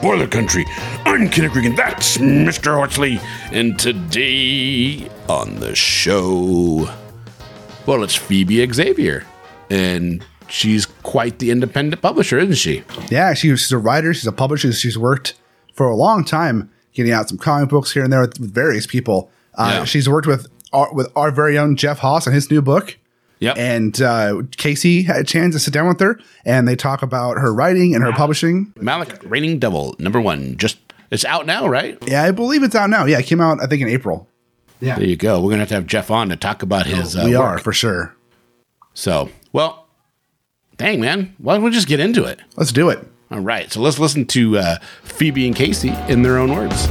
Spoiler Country. I'm Kenric Regan, that's Mr. Horsley, and today on the show, well, it's Phoebe Xavier, and she's quite the independent publisher, isn't she? Yeah, she's a writer, she's a publisher, she's worked for a long time getting out some comic books here and there with, with various people. Uh, Yeah. She's worked with our, with our very own Jeff Haas on his new book. Yep. And uh, Casey had a chance to sit down with her, and they talk about her writing and her publishing. Malek Reigning Devil, number one. Just it's out now, right? Yeah, I believe it's out now. Yeah, it came out I think in April. Yeah. There you go. We're gonna have to have Jeff on to talk about his. Uh, we work. are for sure. So, well, dang man, why don't we just get into it? Let's do it. All right, so let's listen to uh, Phoebe and Casey in their own words.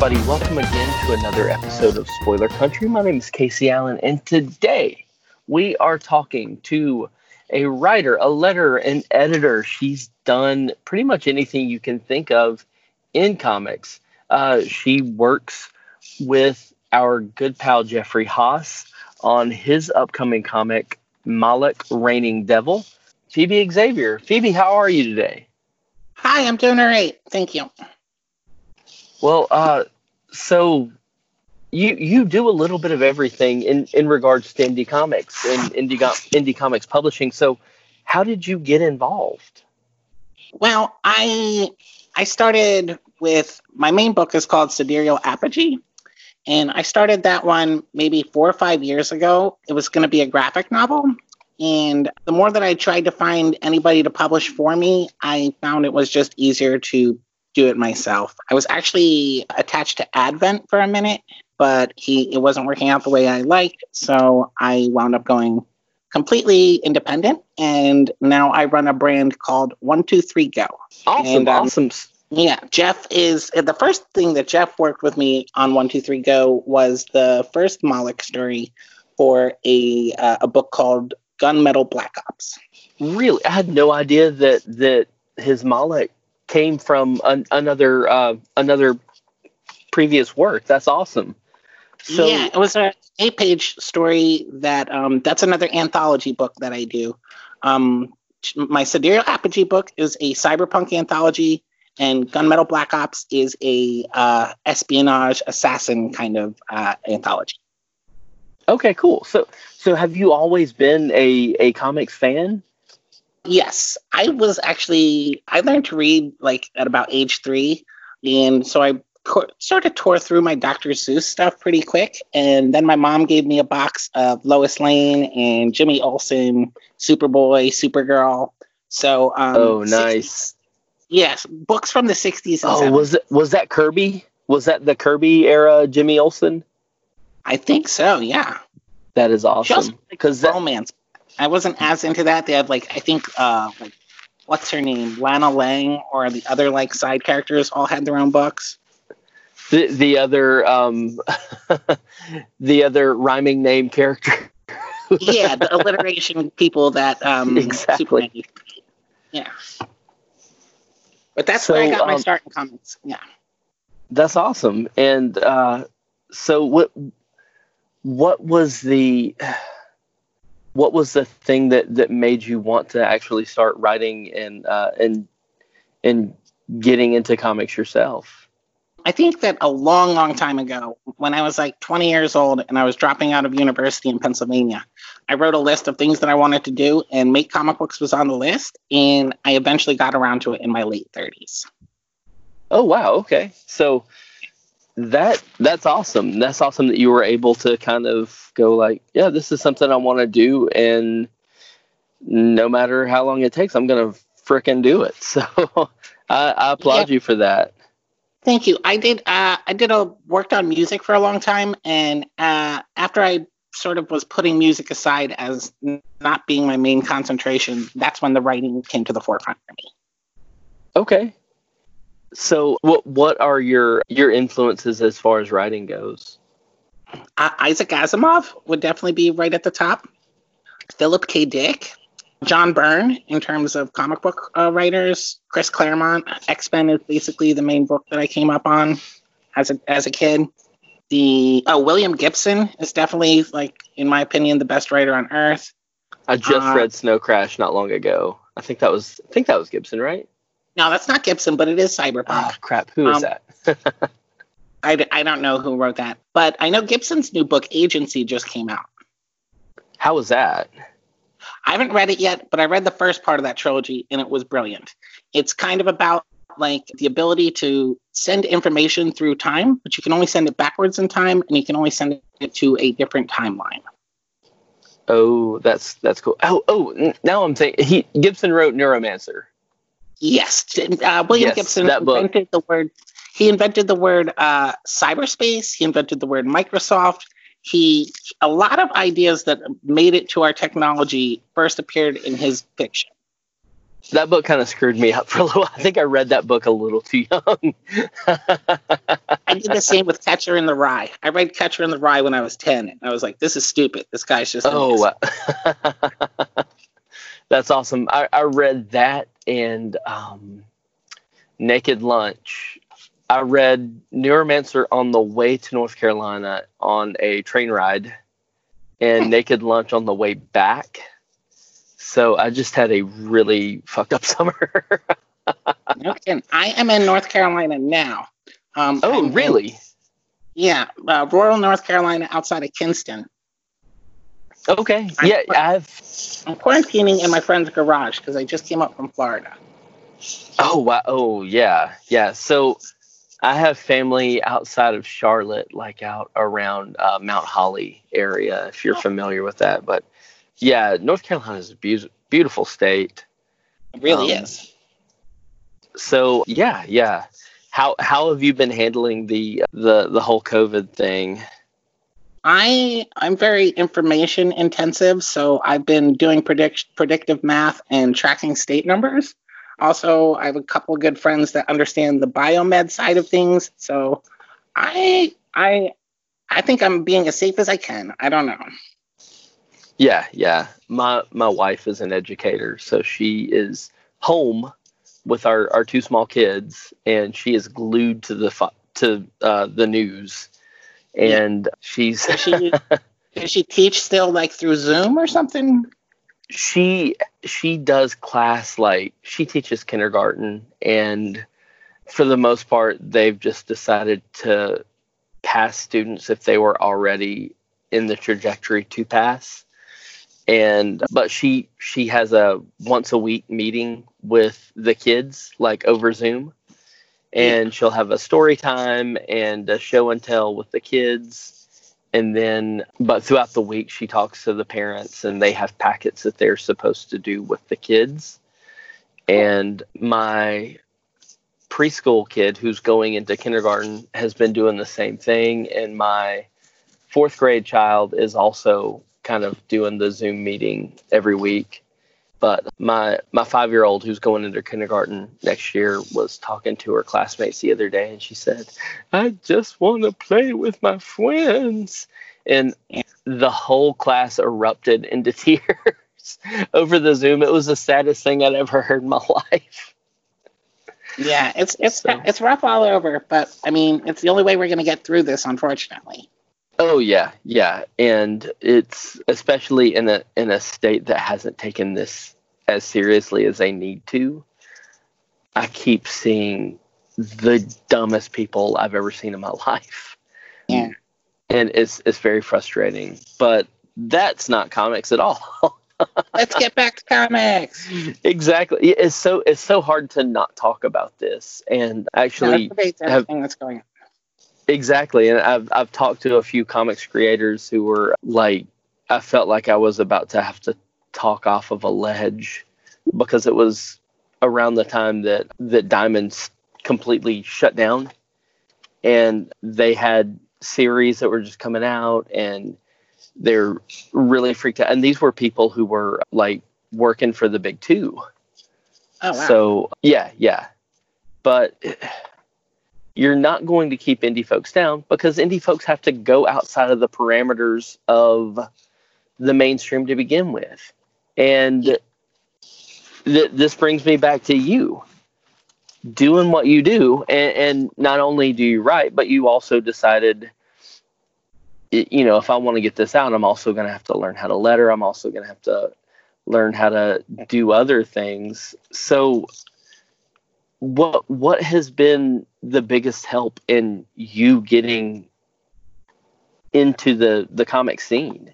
Everybody, welcome again to another episode of Spoiler Country. My name is Casey Allen, and today we are talking to a writer, a letter, an editor. She's done pretty much anything you can think of in comics. Uh, she works with our good pal Jeffrey Haas on his upcoming comic, Malek Reigning Devil. Phoebe Xavier. Phoebe, how are you today? Hi, I'm doing all right. Thank you. Well, uh, so you you do a little bit of everything in in regards to indie comics and indie indie comics publishing. So, how did you get involved? Well, I I started with my main book is called Sidereal Apogee, and I started that one maybe four or five years ago. It was going to be a graphic novel, and the more that I tried to find anybody to publish for me, I found it was just easier to do it myself. I was actually attached to Advent for a minute, but he it wasn't working out the way I liked, so I wound up going completely independent and now I run a brand called 123 Go. Awesome, And, um, awesome. Yeah, Jeff is the first thing that Jeff worked with me on 123 Go was the first Moloch story for a uh, a book called Gunmetal Black Ops. Really, I had no idea that that his Malek came from an, another uh, another previous work. That's awesome. So, yeah, it was a eight page story that um, that's another anthology book that I do. Um, my Sidereal Apogee book is a cyberpunk anthology, and Gunmetal Black Ops is a uh, espionage assassin kind of uh, anthology. okay, cool. So, so have you always been a a comics fan? Yes, I was actually I learned to read like at about age three, and so I co- started tore through my Dr. Seuss stuff pretty quick, and then my mom gave me a box of Lois Lane and Jimmy Olsen, Superboy, Supergirl. So um, oh, 60s nice. yes, books from the '60s. Oh, 70s. was it was that Kirby? Was that the Kirby era Jimmy Olsen? I think so. Yeah, That is awesome. like Because romance. I wasn't as into that. They had like I think uh like what's her name, Lana Lang, or the other like side characters all had their own books. the the other um the other rhyming name character. yeah, the alliteration people that um Exactly. Superman used to be. Yeah. But that's where I got my um, start in comics. Yeah. That's awesome. And uh, so what what was the what was the thing that that made you want to actually start writing and uh, and and getting into comics yourself? I think that a long, long time ago, when I was like 20 years old and I was dropping out of university in Pennsylvania, I wrote a list of things that I wanted to do, and make comic books was on the list. And I eventually got around to it in my late 30s. Oh wow, okay. So that that's awesome. That's awesome that you were able to kind of go like, yeah, this is something I want to do, and no matter how long it takes, I'm gonna fricking do it. So I, I applaud Yeah. you for that. Thank you. I did. Uh, I did a worked on music for a long time, and uh, after I sort of was putting music aside as not being my main concentration, that's when the writing came to the forefront for me. Okay. So what what are your your influences as far as writing goes? Uh, Isaac Asimov would definitely be right at the top. Philip K. Dick, John Byrne in terms of comic book uh, writers, Chris Claremont. X Men is basically the main book that I came up on as a as a kid. The oh William Gibson is definitely like in my opinion the best writer on earth. I just Uh, read Snow Crash not long ago. I think that was I think that was Gibson, right? No, that's not Gibson, but it is Cyberpunk. Ah, crap. Who is Um, that? I don't know who wrote that, but I know Gibson's new book Agency just came out. How was that? I haven't read it yet, but I read the first part of that trilogy and it was brilliant. It's kind of about like the ability to send information through time, but you can only send it backwards in time and you can only send it to a different timeline. Oh, that's that's cool. Oh, oh, now I'm thinking he Gibson wrote Neuromancer. Yes, uh, William Yes, Gibson invented the word. He invented the word uh, cyberspace. He invented the word Microsoft. He a lot of ideas that made it to our technology first appeared in his fiction. That book kind of screwed me up for a little. I think I read that book a little too young. I did the same with Catcher in the Rye. I read Catcher in the Rye when I was 10, and I was like, this is stupid. This guy's just. oh, idiot." wow. that's awesome. I, I read that and um, Naked Lunch. I read Neuromancer on the way to North Carolina on a train ride, and Naked Lunch on the way back. So I just had a really fucked up summer. Kidding. I am in North Carolina now. Um, oh, I'm in- really? yeah, uh, rural North Carolina outside of Kinston. Okay. I'm- Yeah, I've. I'm quarantining in my friend's garage because I just came up from Florida. Oh wow! Oh yeah, yeah. So I have family outside of Charlotte, like out around uh, Mount Holly area, if you're familiar with that. But yeah, North Carolina is a beau- beautiful state. It really Um, is. So yeah, yeah. How how have you been handling the the the whole COVID thing? I I'm very information intensive, so I've been doing predict predictive math and tracking state numbers. Also, I have a couple good friends that understand the biomed side of things, so I I I think I'm being as safe as I can. I don't know. Yeah, yeah. My my wife is an educator, so she is home with our our two small kids, and she is glued to the to uh, the news, and she's Does she does she teach still like through Zoom or something? she she does class like she teaches kindergarten, and for the most part, they've just decided to pass students if they were already in the trajectory to pass. And but she she has a once a week meeting with the kids like over zoom and she'll have a story time and a show and tell with the kids. And then but throughout the week she talks to the parents and they have packets that they're supposed to do with the kids. And my preschool kid who's going into kindergarten has been doing the same thing. And my fourth grade child is also kind of doing the zoom meeting every week but my my five year old who's going into kindergarten next year was talking to her classmates the other day and she said i just want to play with my friends. And the whole class erupted into tears over the zoom. It was the saddest thing i'd ever heard in my life. Yeah, it's it's So- it's rough all over, but I mean, it's the only way we're going to get through this, unfortunately. Oh yeah, yeah, and it's especially in a in a state that hasn't taken this as seriously as they need to. I keep seeing the dumbest people I've ever seen in my life. Yeah. And it's it's very frustrating. But that's not comics at all. Let's get back to comics. exactly. It's so it's so hard to not talk about this and actually no, everything that's going on. Exactly. And I've I've talked to a few comics creators who were like I felt like I was about to have to talk off of a ledge because it was around the time that that Diamonds completely shut down and they had series that were just coming out and they're really freaked out and these were people who were like working for the big two oh, wow. so yeah yeah but you're not going to keep indie folks down because indie folks have to go outside of the parameters of the mainstream to begin with. And th- this brings me back to you doing what you do and, and not only do you write but you also decided you know if i want to get this out i'm also going to have to learn how to letter. I'm also going to have to learn how to do other things. So what what has been the biggest help in you getting into the the comic scene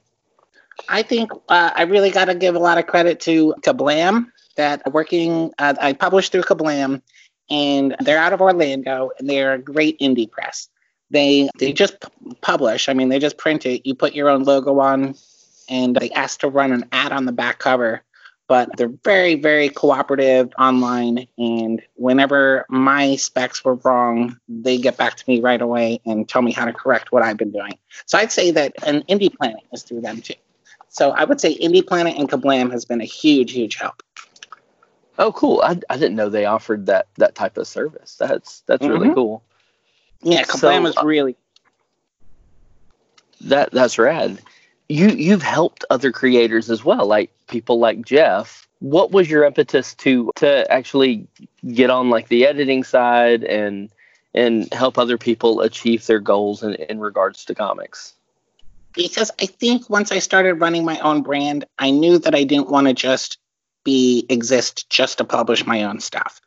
i think uh, i really got to give a lot of credit to kablam that working uh, i published through kablam and they're out of Orlando, and they're a great indie press. They they just publish. I mean, they just print it. You put your own logo on, and they ask to run an ad on the back cover. But they're very very cooperative online, and whenever my specs were wrong, they get back to me right away and tell me how to correct what I've been doing. So I'd say that an Indie Planet is through them too. So I would say Indie Planet and Kablam has been a huge huge help. Oh, cool! I, I didn't know they offered that that type of service. That's that's mm-hmm. really cool. Yeah, Kablam so, is uh, really that that's rad. You you've helped other creators as well, like people like Jeff. What was your impetus to to actually get on like the editing side and and help other people achieve their goals in, in regards to comics? Because I think once I started running my own brand, I knew that I didn't want to just be exist just to publish my own stuff.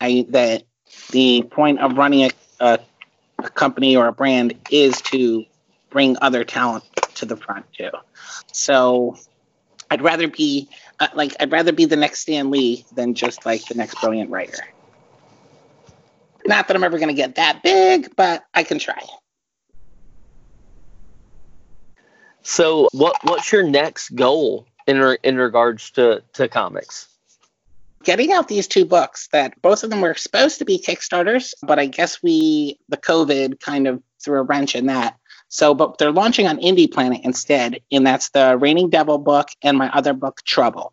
I that the point of running a, a, a company or a brand is to bring other talent to the front too. So I'd rather be uh, like I'd rather be the next Stan Lee than just like the next brilliant writer. Not that I'm ever going to get that big, but I can try. So, what what's your next goal in re- in regards to to comics? Getting out these two books that both of them were supposed to be Kickstarters, but I guess we the COVID kind of threw a wrench in that. So, but they're launching on Indie Planet instead, and that's the Reigning Devil book and my other book, Trouble.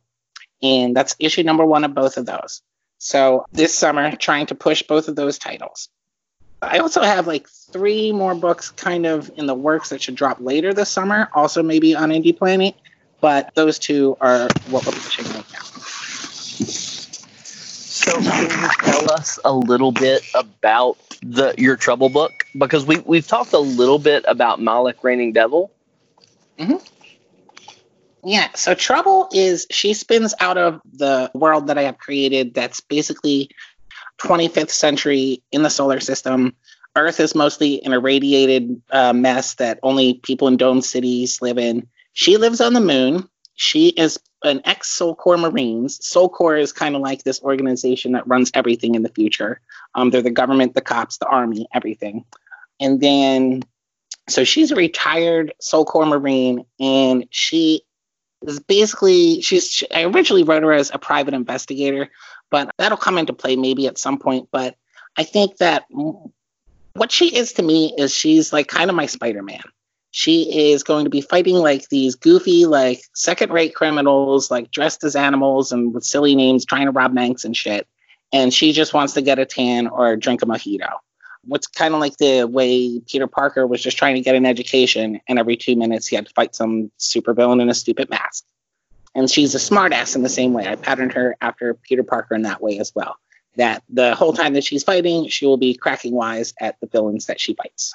And that's issue number one of both of those. So this summer, trying to push both of those titles. I also have like three more books kind of in the works that should drop later this summer, also maybe on Indie Planet but those two are what we're pushing right now. So, can you tell us a little bit about the your Trouble book? Because we we've talked a little bit about Malek reigning Devil. Mm-hmm. Yeah, so Trouble is she spins out of the world that I have created. That's basically 25th century in the solar system. Earth is mostly an irradiated uh, mess that only people in dome cities live in. She lives on the moon. She is an ex Soul Corps Marines. Soul Corps is kind of like this organization that runs everything in the future. Um, they're the government, the cops, the army, everything. And then, so she's a retired Soul Corps Marine, and she is basically she's. She, I originally wrote her as a private investigator, but that'll come into play maybe at some point. But I think that what she is to me is she's like kind of my Spider Man she is going to be fighting like these goofy, like second rate criminals, like dressed as animals and with silly names, trying to rob banks and shit. And she just wants to get a tan or drink a mojito. What's kind of like the way Peter Parker was just trying to get an education, and every two minutes he had to fight some supervillain in a stupid mask. And she's a smartass in the same way. I patterned her after Peter Parker in that way as well. That the whole time that she's fighting, she will be cracking wise at the villains that she fights.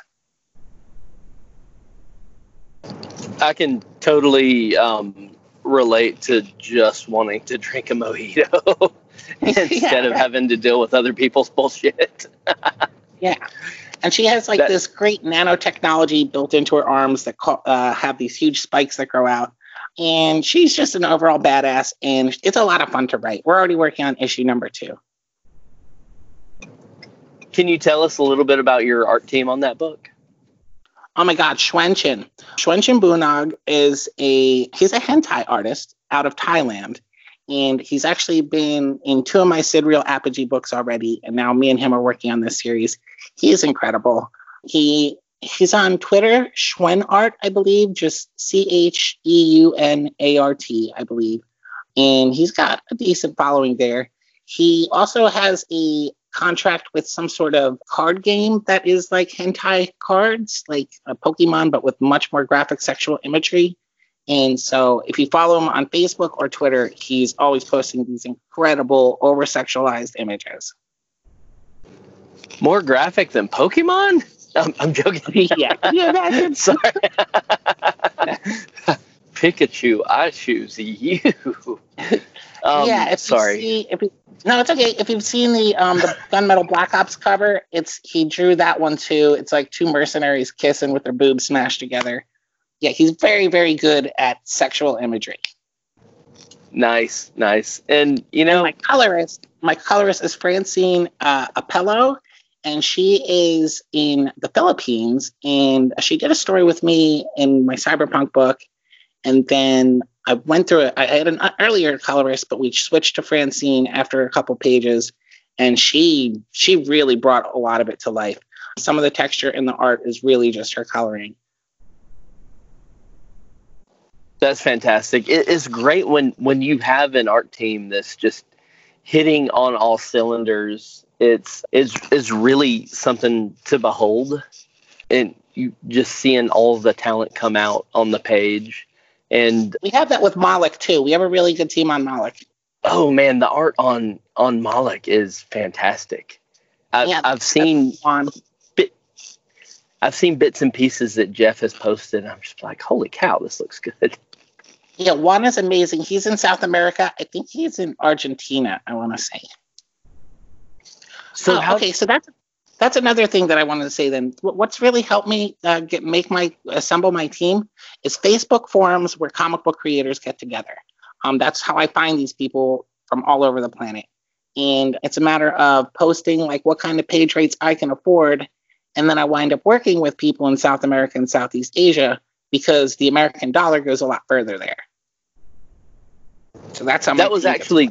I can totally um, relate to just wanting to drink a mojito. instead of having to deal with other people's bullshit. yeah. And she has like That- this great nanotechnology built into her arms that uh, have these huge spikes that grow out. And she's just an overall badass, and it's a lot of fun to write. We're already working on issue number two. Can you tell us a little bit about your art team on that book? Oh my God, Schwenchin. Schwenchin Bunog is a he's a hentai artist out of Thailand, and he's actually been in two of my Sidereal Apogee books already, and now me and him are working on this series. He is incredible. He he's on Twitter, Schwen Art, I believe, just C H E U N A R T, I believe, and he's got a decent following there. He also has a contract with some sort of card game that is like hentai cards, like a Pokemon, but with much more graphic sexual imagery. And so, if you follow him on Facebook or Twitter, he's always posting these incredible over sexualized images. More graphic than Pokemon? I'm, I'm joking. yeah, yeah, that's Sorry. Pikachu, I choose you. Um, yeah. If sorry. You see, if you, no, it's okay. If you've seen the um the Gunmetal Black Ops cover, it's he drew that one too. It's like two mercenaries kissing with their boobs smashed together. Yeah, he's very very good at sexual imagery. Nice, nice. And you know, my colorist, my colorist is Francine uh, Apello, and she is in the Philippines. And she did a story with me in my cyberpunk book, and then I went through it. I had an earlier colorist, but we switched to Francine after a couple pages, and she she really brought a lot of it to life. Some of the texture in the art is really just her coloring. That's fantastic. It, it's great when when you have an art team that's just hitting on all cylinders. It's is is really something to behold, and you just seeing all the talent come out on the page. And We have that with Malek too. We have a really good team on Malek. oh man, the art on on Malek is fantastic. I've, Yeah, I've seen On I've seen bits and pieces that Jeff has posted. I'm just like, holy cow, this looks good. Yeah, Juan is amazing. He's in South America. I think he's in Argentina. I want to say. So Oh, okay, so that's that's another thing that I wanted to say. Then, what's really helped me uh, get make my assemble my team is Facebook forums where comic book creators get together. Um, that's how I find these people from all over the planet, and it's a matter of posting like what kind of page rates I can afford, and then I wind up working with people in South America and Southeast Asia because the American dollar goes a lot further there. So that's how that was team gets actually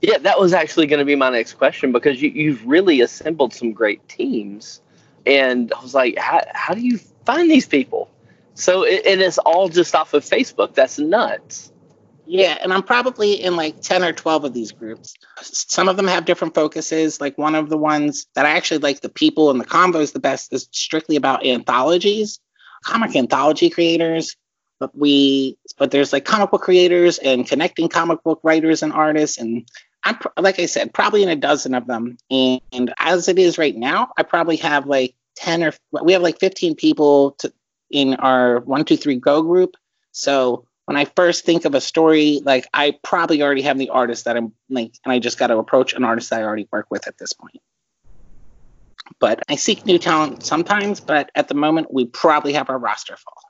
yeah that was actually going to be my next question because you, you've really assembled some great teams and i was like how, how do you find these people so it, and it's all just off of facebook that's nuts Yeah, and I'm probably in like 10 or 12 of these groups. Some of them have different focuses. Like one of the ones that I actually like the people and the convos the best is strictly about anthologies, comic anthology creators. But we, but there's like comic book creators and connecting comic book writers and artists. And I'm, like I said, probably in a dozen of them. And, and as it is right now, I probably have like 10 or we have like 15 people to, in our one, two, three go group. So when I first think of a story, like I probably already have the artist that I'm like, and I just got to approach an artist that I already work with at this point. But I seek new talent sometimes, but at the moment, we probably have our roster full.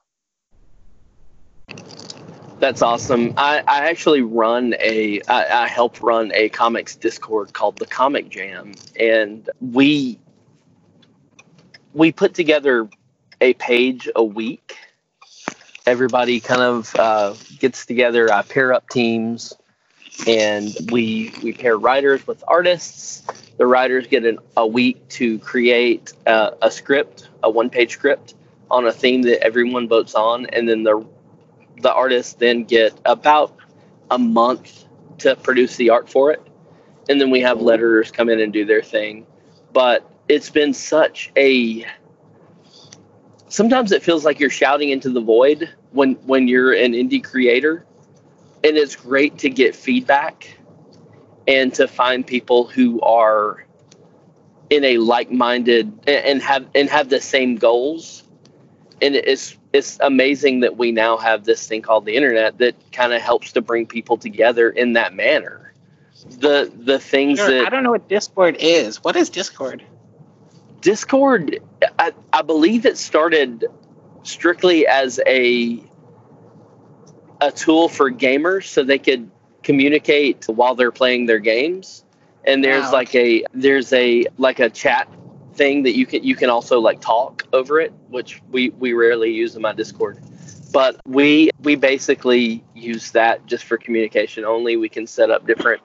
That's awesome. I, I actually run a I, I help run a comics discord called the comic jam and we we put together a page a week. Everybody kind of uh, gets together. I pair up teams and we we pair writers with artists. The writers get an, a week to create uh, a script a one page script on a theme that everyone votes on and then the the artists then get about a month to produce the art for it. And then we have letterers come in and do their thing. But it's been such a sometimes it feels like you're shouting into the void when when you're an indie creator. And it's great to get feedback and to find people who are in a like-minded and have and have the same goals and it's it's amazing that we now have this thing called the internet that kind of helps to bring people together in that manner the the things Sure, that I don't know what Discord is. What is Discord? Discord, I, I believe it started strictly as a a tool for gamers so they could communicate while they're playing their games. And there's Wow. like a there's a like a chat thing that you can you can also like talk over it, which we we rarely use in my Discord. But we we basically use that just for communication only. We can set up different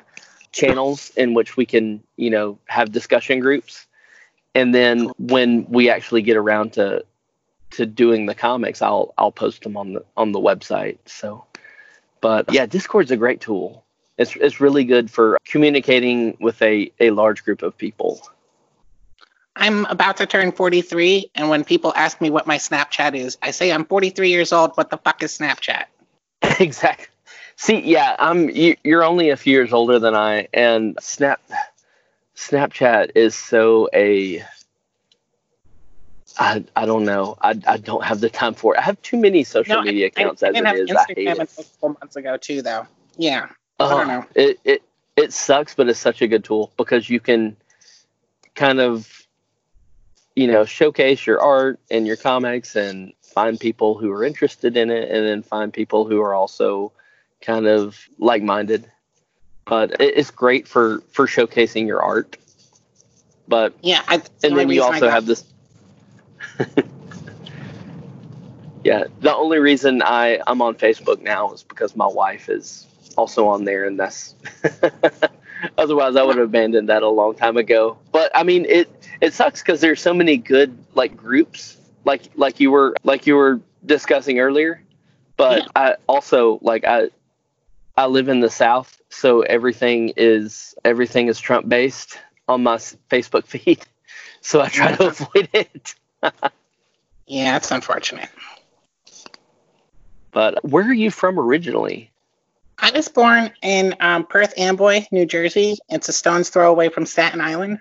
channels in which we can, you know, have discussion groups. And then when we actually get around to to doing the comics, I'll I'll post them on the on the website. So, but yeah, Discord's a great tool. It's it's really good for communicating with a a large group of people. I'm about to turn 43, and when people ask me what my Snapchat is, I say I'm 43 years old. What the fuck is Snapchat? exactly. See, yeah, I'm. You, you're only a few years older than I, and Snap Snapchat is so a. I, I don't know. I, I don't have the time for it. I have too many social No, I- media I, accounts I as it is. I hate Instagram it. four months ago too, though. Yeah, I Oh, don't uh-huh. know. It, it it sucks, but it's such a good tool because you can kind of you know showcase your art and your comics and find people who are interested in it and then find people who are also kind of like-minded. But it's great for for showcasing your art. But Yeah, I, the and then you also have this yeah the only reason i i'm on facebook now is because my wife is also on there and that's otherwise i would have abandoned that a long time ago. But i mean it it sucks because there's so many good like groups like like you were like you were discussing earlier. But Yeah. i also like i i live in the south so everything is everything is trump based on my facebook feed. So i try to avoid it. Yeah, it's unfortunate. but where are you from originally I was born in um, Perth Amboy, New Jersey. It's a stone's throw away from Staten Island.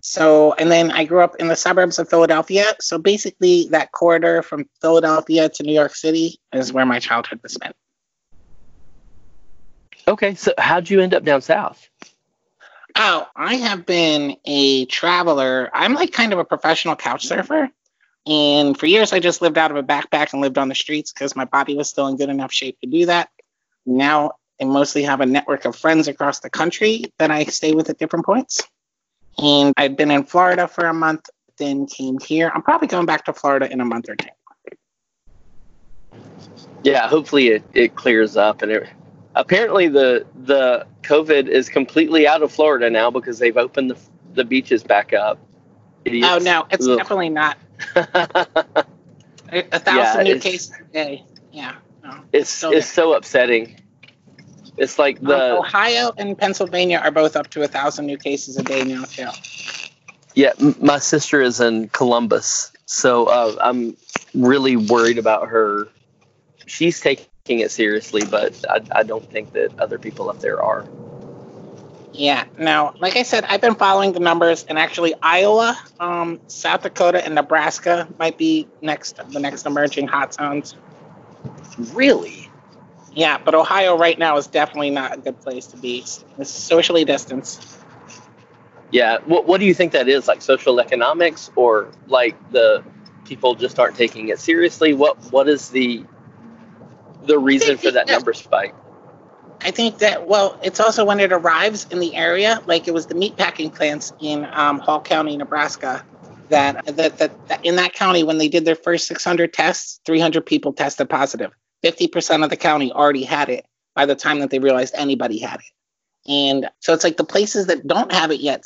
So, and then I grew up in the suburbs of Philadelphia. So basically, that corridor from Philadelphia to New York City is where my childhood was spent. okay so how'd you end up down south Oh, I have been a traveler. I'm like kind of a professional couch surfer. And for years, I just lived out of a backpack and lived on the streets because my body was still in good enough shape to do that. Now I mostly have a network of friends across the country that I stay with at different points. And I've been in Florida for a month, then came here. I'm probably going back to Florida in a month or two. yeah hopefully it, it clears up and it apparently the the covid is completely out of florida now because they've opened the, the beaches back up Idiots. Oh, no, it's Ugh. definitely not. A, a thousand Yeah, new cases a day. Yeah. It's it's so upsetting it's like Um, the Ohio and Pennsylvania are both up to a thousand new cases a day now too. Yeah, m- my sister is in Columbus, so uh, I'm really worried about her. She's taking it seriously, but I, I don't think that other people up there are. Yeah. Now, like I said, I've been following the numbers, and actually, Iowa, um, South Dakota, and Nebraska might be next, the next emerging hot zones. Really? Yeah, but Ohio right now is definitely not a good place to be. It's socially distanced. Yeah. What What do you think that is? Like social economics, or like the people just aren't taking it seriously? What What is the the reason for that number spike? I think that well, it's also when it arrives in the area, like it was the meatpacking plants in um, Hall County, Nebraska, that, that that that in that county when they did their first 600 tests, 300 people tested positive. 50% of the county already had it by the time that they realized anybody had it. And so it's like the places that don't have it yet,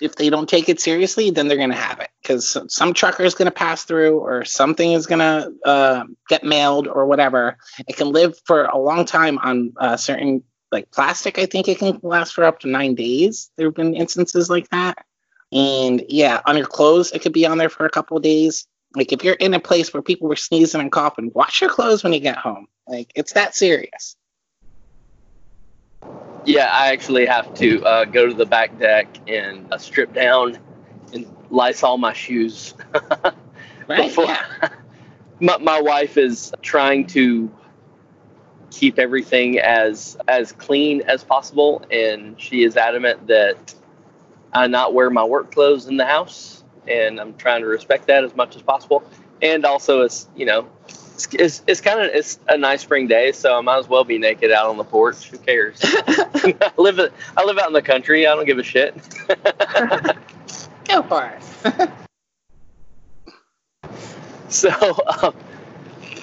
if they don't take it seriously, then they're going to have it because some trucker is going to pass through or something is going to uh, get mailed or whatever. It can live for a long time on uh, certain like plastic. I think it can last for up to nine days. There have been instances like that. And yeah, on your clothes, it could be on there for a couple of days. Like if you're in a place where people were sneezing and coughing, wash your clothes when you get home. Like it's that serious. Yeah, I actually have to uh, go to the back deck and uh, strip down and lice Lysol my shoes. Right? Before- Yeah. my, my wife is trying to keep everything as as clean as possible, and she is adamant that I not wear my work clothes in the house, and I'm trying to respect that as much as possible. And also, it's you know, it's it's, it's kind of it's a nice spring day, so I might as well be naked out on the porch. Who cares? I live I live out in the country. I don't give a shit. Go for it. so, um,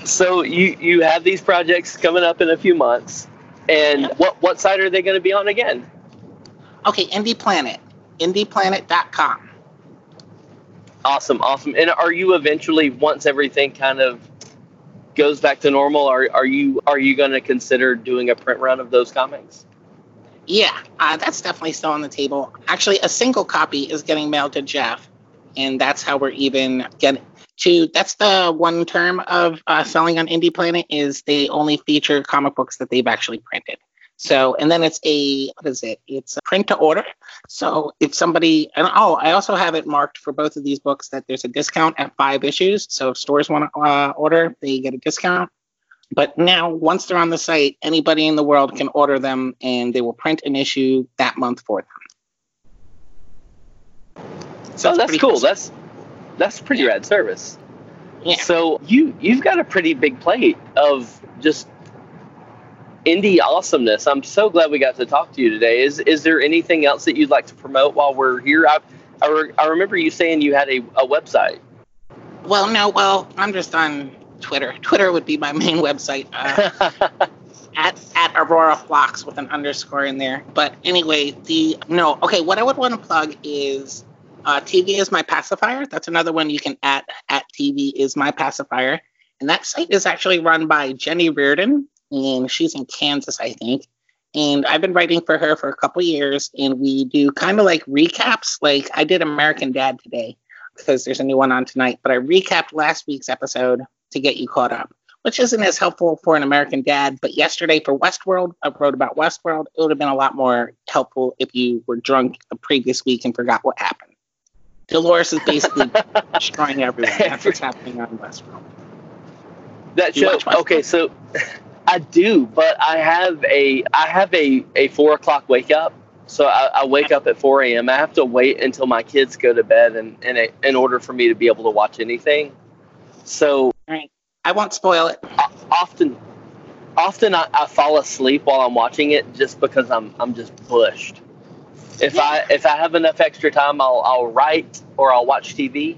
so you you have these projects coming up in a few months, and what what site are they going to be on again? Okay, Indie Planet, indieplanet.com. Awesome, awesome. And are you eventually once everything kind of goes back to normal, are are you are you going to consider doing a print run of those comics? Yeah, uh, that's definitely still on the table. Actually, a single copy is getting mailed to Jeff, and that's how we're even getting to. That's the one term of uh, selling on Indie Planet is they only feature comic books that they've actually printed. So, and then it's a what is it? It's a print to order. So, if somebody and oh, I also have it marked for both of these books that there's a discount at five issues. So, if stores want to uh, order, they get a discount. But now, once they're on the site, anybody in the world can order them, and they will print an issue that month for them. So oh, that's cool. That's that's pretty yeah. rad service. Yeah. So you you've got a pretty big plate of just indie awesomeness. I'm so glad we got to talk to you today. Is is there anything else that you'd like to promote while we're here? I I, re- I remember you saying you had a, a website. Well, no. Well, I'm just on Twitter. Twitter would be my main website. Uh, at at Aurora Flocks with an underscore in there. But anyway, the no. Okay, what I would want to plug is uh, TV is my pacifier. That's another one you can at at TV is my pacifier, and that site is actually run by Jenny Reardon, and she's in Kansas, I think. And I've been writing for her for a couple years, and we do kind of like recaps. Like I did American Dad today because there's a new one on tonight, but I recapped last week's episode to get you caught up, which isn't as helpful for an American Dad. But yesterday for Westworld, I wrote about Westworld. It would have been a lot more helpful if you were drunk the previous week and forgot what happened. Dolores is basically destroying everyone. That's what's happening on Westworld. That show. Okay, so I do, but I have a I have a, a four o'clock wake up. So I, I wake up at 4 a.m. I have to wait until my kids go to bed and, and a, in order for me to be able to watch anything. So right. I won't spoil it. Often, often I, I fall asleep while I'm watching it just because I'm I'm just pushed. If yeah. I if I have enough extra time, I'll I'll write or I'll watch TV.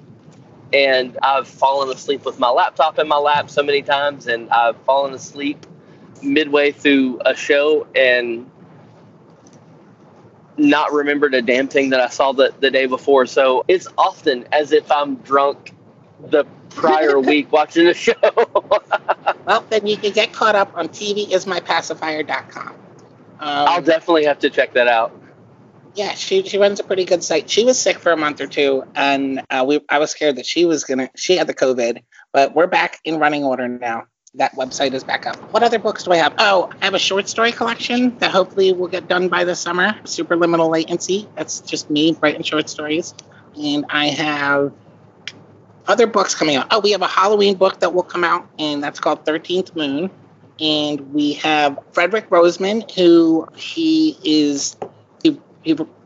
And I've fallen asleep with my laptop in my lap so many times, and I've fallen asleep midway through a show and not remembered a damn thing that I saw the, the day before. So it's often as if I'm drunk the prior week watching the show. well, then you can get caught up on TVismypacifier.com. Um, I'll definitely have to check that out yeah, she she runs a pretty good site. She was sick for a month or two, and uh, we I was scared that she was gonna she had the COVID, but we're back in running order now. That website is back up. What other books do I have? Oh, I have a short story collection that hopefully will get done by the summer. Superliminal latency. That's just me writing short stories, and I have other books coming out. Oh, we have a Halloween book that will come out, and that's called Thirteenth Moon. And we have Frederick Roseman, who he is he,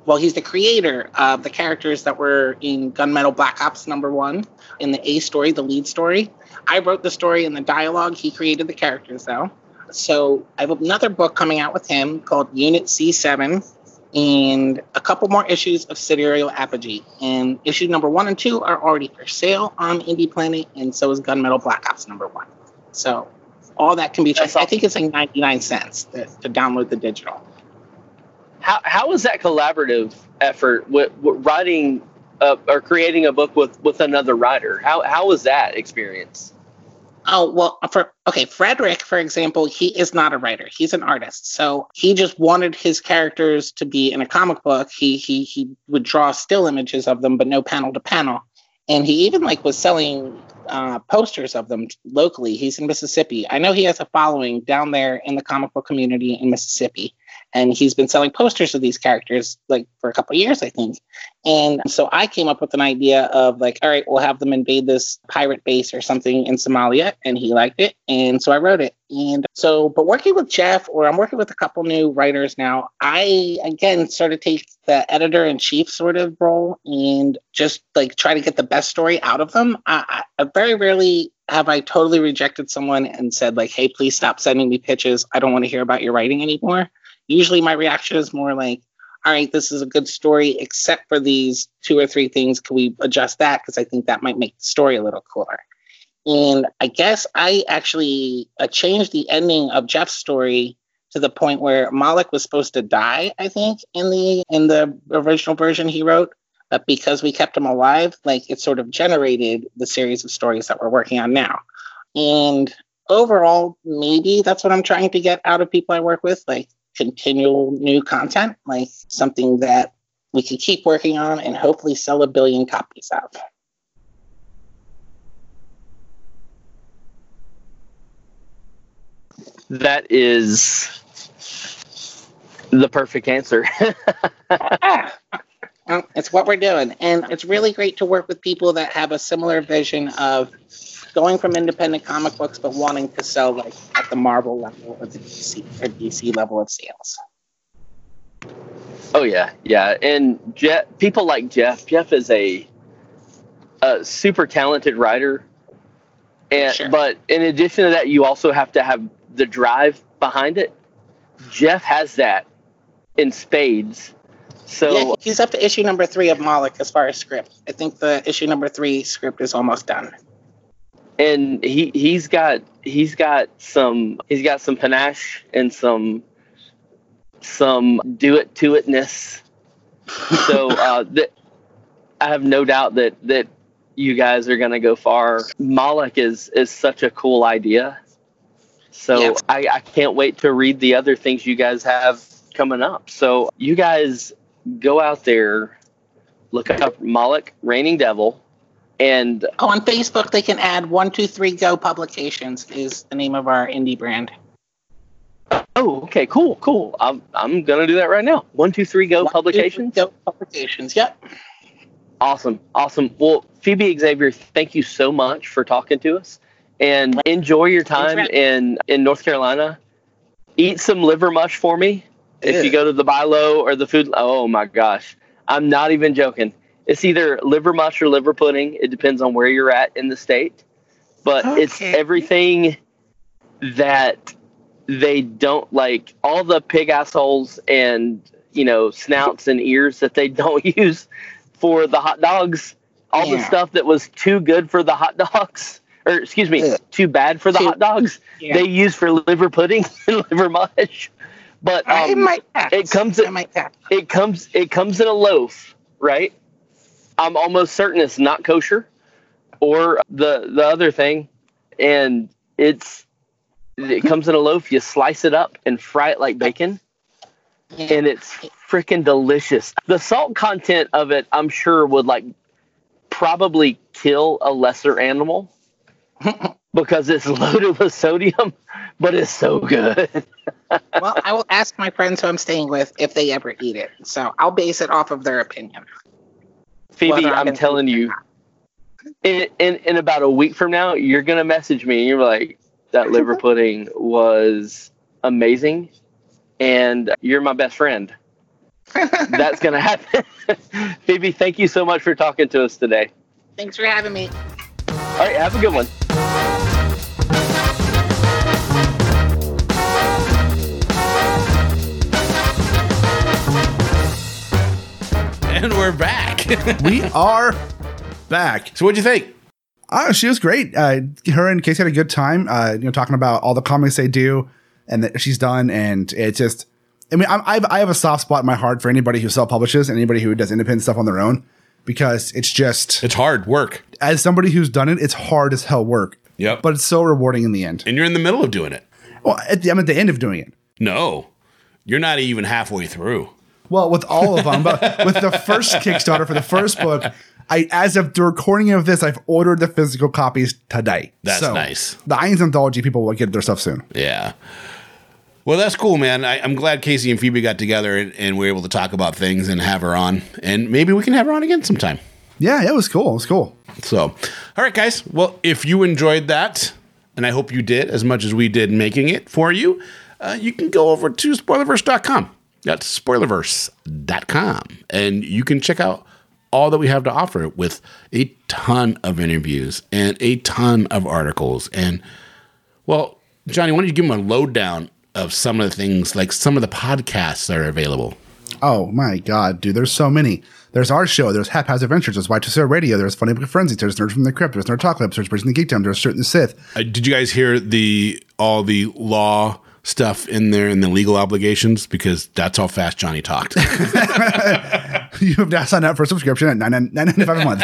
well, he's the creator of the characters that were in Gunmetal Black Ops number one in the A story, the lead story. I wrote the story and the dialogue. He created the characters, though. So I have another book coming out with him called Unit C7 and a couple more issues of Sidereal Apogee. And issue number one and two are already for sale on Indie Planet, and so is Gunmetal Black Ops number one. So all that can be checked. I think it's like 99 cents to, to download the digital. How how was that collaborative effort with, with writing or creating a book with with another writer? How how was that experience? Oh well, for okay, Frederick, for example, he is not a writer; he's an artist. So he just wanted his characters to be in a comic book. He he he would draw still images of them, but no panel to panel. And he even like was selling uh, posters of them locally. He's in Mississippi. I know he has a following down there in the comic book community in Mississippi and he's been selling posters of these characters like for a couple years, I think. And so I came up with an idea of like, all right, we'll have them invade this pirate base or something in Somalia, and he liked it, and so I wrote it. And so, but working with Jeff, or I'm working with a couple new writers now, I again sort of take the editor in chief sort of role and just like try to get the best story out of them. I, I very rarely have I totally rejected someone and said like, "Hey, please stop sending me pitches. I don't want to hear about your writing anymore." Usually, my reaction is more like, "All right, this is a good story, except for these two or three things. Can we adjust that? Because I think that might make the story a little cooler." And I guess I actually uh, changed the ending of Jeff's story to the point where Malek was supposed to die. I think in the in the original version he wrote, but because we kept him alive, like it sort of generated the series of stories that we're working on now. And overall, maybe that's what I'm trying to get out of people I work with, like continual new content, like something that we can keep working on and hopefully sell a billion copies of. That is the perfect answer. Ah, well, it's what we're doing. And it's really great to work with people that have a similar vision of going from independent comic books but wanting to sell like at the Marvel level or the DC or DC level of sales. Oh yeah, yeah. And Jeff, people like Jeff. Jeff is a, a super talented writer, and Sure. but in addition to that, you also have to have the drive behind it. Jeff has that in spades. So yeah, he's up to issue number three of Malek as far as script. I think the issue number three script is almost done. And he he's got he's got some he's got some panache and some some do it to itness. So uh, that I have no doubt that that you guys are gonna go far. Malek is is such a cool idea. So Yeah. I, I can't wait to read the other things you guys have coming up. So you guys go out there, look up Malek Reigning Devil, and Oh, on Facebook they can add one two three go publications is the name of our indie brand. Oh, okay, cool, cool. I'm I'm gonna do that right now. One, two, three, go. One, two, publications. Three, Go publications. Yep. Awesome, awesome. Well, Phoebe Xavier, thank you so much for talking to us, and enjoy your time in in North Carolina. Eat some liver mush for me if you go to the Bi-Lo or the food. Oh my gosh, I'm not even joking. It's either liver mush or liver pudding. It depends on where you're at in the state, but it's everything that they don't like all the pig assholes and you know snouts and ears that they don't use for the hot dogs. All the stuff that was too good for the hot dogs or excuse me Ugh. too bad for the Too- hot dogs Yeah. they use for liver pudding and liver mush. But I um, it comes- it comes it comes in a loaf right i'm almost certain it's not kosher or the the other thing. And it's it comes in a loaf. You slice it up and fry it like bacon. And it's freaking delicious. The salt content of it i'm sure would like probably kill a lesser animal because it's loaded with sodium but it's so good. Well, I will ask my friends who I'm staying with if they ever eat it. So I'll base it off of their opinion. Phoebe i'm gonna telling eat it or you in, in in about a week from now, you're gonna message me and you're like, that liver pudding was amazing, and you're my best friend. That's gonna happen. Phoebe, thank you so much for talking to us today. Thanks for having me. All right, have a good one. And we're back. we are back. so what'd you think? Oh, she was great. Uh, her and Casey had a good time. Uh, you know, talking about all the comics they do and that she's done, and it's just. I mean, I'm, I've, I have a soft spot in my heart for anybody who self publishes, anybody who does independent stuff on their own, because it's just It's hard work. as somebody who's done it, it's hard as hell work. Yep. But it's so rewarding in the end. and you're in the middle of doing it. Well, at the, I'm at the end of doing it. No, you're not even halfway through. Well, with all of them, but with the first Kickstarter for the first book, I as of the recording of this, I've ordered the physical copies today. That's nice. The Eynes Anthology people will get their stuff soon. Yeah. Well, that's cool, man. I, I'm glad Casey and Phoebe got together and, and we were able to talk about things and have her on. And maybe we can have her on again sometime. Yeah, it was cool. It was cool. So, all right, guys. Well, if you enjoyed that, and I hope you did as much as we did making it for you, uh, you can go over to spoilerverse.com. That's spoilerverse.com. And you can check out all that we have to offer with a ton of interviews and a ton of articles. And, well, Johnny, why don't you give them a lowdown of some of the things, like some of the podcasts that are available? Oh my god, dude! There's so many. There's our show. There's Haphazard Adventures. There's White to Radio. There's Funny Book Forensics. There's Nerds from the Crypt. There's Nerd Talk Club. There's Bridging the Geek Down. There's Certain the Sith. Uh, did you guys hear the all the law stuff in there and the legal obligations? Because that's how fast Johnny talked. you have now signed up for a subscription at nine ninety five a month.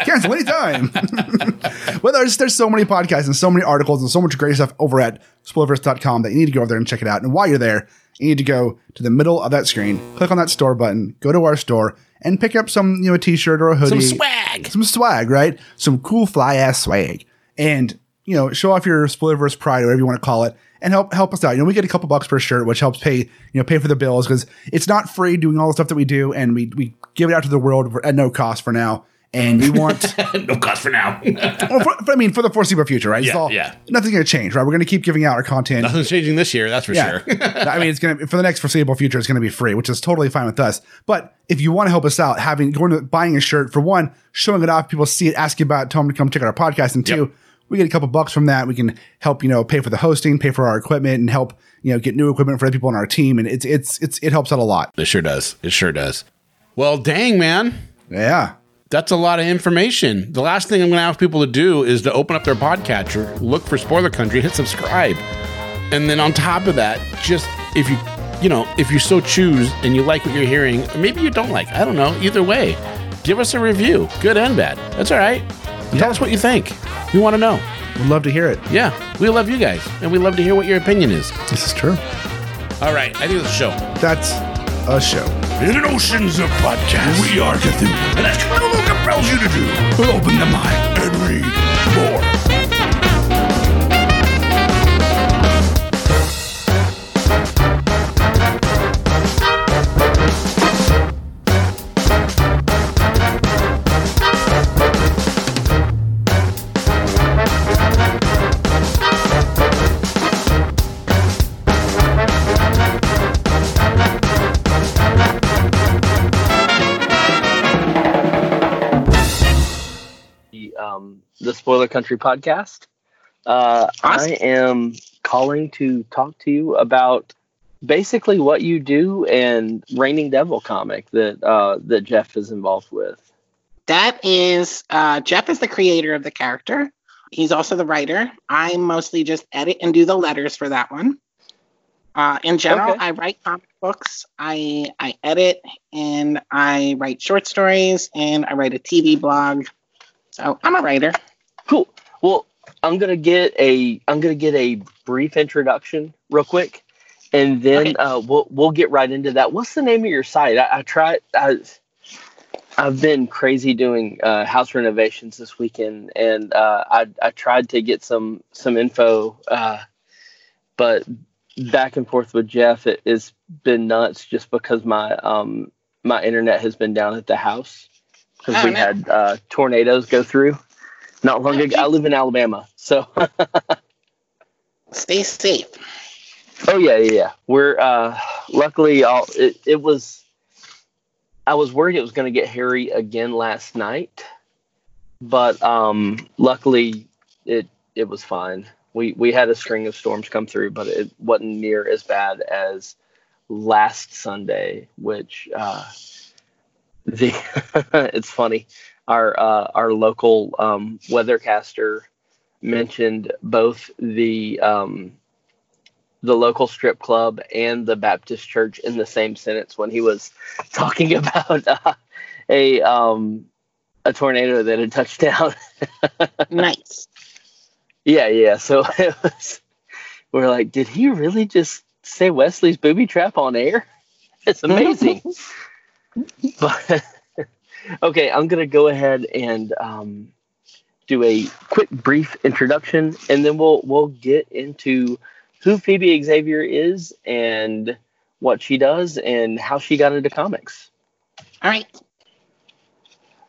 Cancel anytime. well, there's there's so many podcasts and so many articles and so much great stuff over at spoilerverse.com that you need to go over there and check it out. And while you're there, you need to go to the middle of that screen, click on that store button, go to our store, and pick up some, you know, a t-shirt or a hoodie. Some swag. Some swag, right? Some cool fly ass swag. And, you know, show off your spoilerverse pride or whatever you want to call it. And help help us out. You know, we get a couple bucks per shirt, which helps pay, you know, pay for the bills because it's not free doing all the stuff that we do, and we we give it out to the world at no cost for now. And we want no cost for now. well, for, for- I mean, for the foreseeable future, right? Yeah, all- yeah. Nothing's going to change, right? We're going to keep giving out our content. Nothing's changing this year, that's for Yeah. sure. I mean, it's going to, be for the next foreseeable future, it's going to be free, which is totally fine with us. But if you want to help us out, having, going to buying a shirt, for one, showing it off, people see it, ask you about it, tell them to come check out our podcast. And two, Yep. We get a couple bucks from that. We can help, you know, pay for the hosting, pay for our equipment and help, you know, get new equipment for the people on our team. And it's, it's, it's, it helps out a lot. it sure does. It sure does. Well, dang, man. Yeah. That's a lot of information. The last thing I'm going to ask people to do is to open up their podcatcher, look for Spoiler Country, hit subscribe. And then on top of that, just if you, you know, if you so choose and you like what you're hearing, maybe you don't like, I don't know, either way, give us a review, good and bad. That's all right. Tell us what you think. We want to know. We'd love to hear it. Yeah, we love you guys, and we love to hear what your opinion is. This is true. All right, I think it's a show. That's a show. In an oceans of podcasts, we are Cthulhu. And that's what Cthulhu compels you to do. Open the mind and read more. Spoiler Country podcast. Uh, Awesome. I am calling to talk to you about basically what you do and Reigning Devil comic that uh, that Jeff is involved with. That is uh, Jeff is the creator of the character. He's also the writer. I mostly just edit and do the letters for that one. Uh, in general, Okay. I write comic books. I I edit and I write short stories and I write a TV blog. So I'm a writer. Cool. Well, I'm gonna get a I'm gonna get a brief introduction real quick, and then Okay. uh, we'll we'll get right into that. What's the name of your site? I, I tried. I, I've been crazy doing uh, house renovations this weekend, and uh, I I tried to get some some info, uh, but back and forth with Jeff, it, it's been nuts just because my um my internet has been down at the house because Oh, we had uh, tornadoes go through not long ago. I live in Alabama, so Stay safe. oh yeah, yeah, yeah. We're uh, luckily all it, it was. I was worried it was going to get hairy again last night, but um, luckily it it was fine. We we had a string of storms come through, but it wasn't near as bad as last Sunday, which uh, the it's funny. Our uh, our local um, weathercaster mentioned both the um, the local strip club and the Baptist church in the same sentence when he was talking about uh, a um, a tornado that had touched down. Nice. yeah, yeah. So it was, we're like, did he really just say Wesley's booby trap on air? It's amazing. but okay, I'm gonna go ahead and um, do a quick, brief introduction, and then we'll we'll get into who Phoebe Xavier is and what she does and how she got into comics. All right.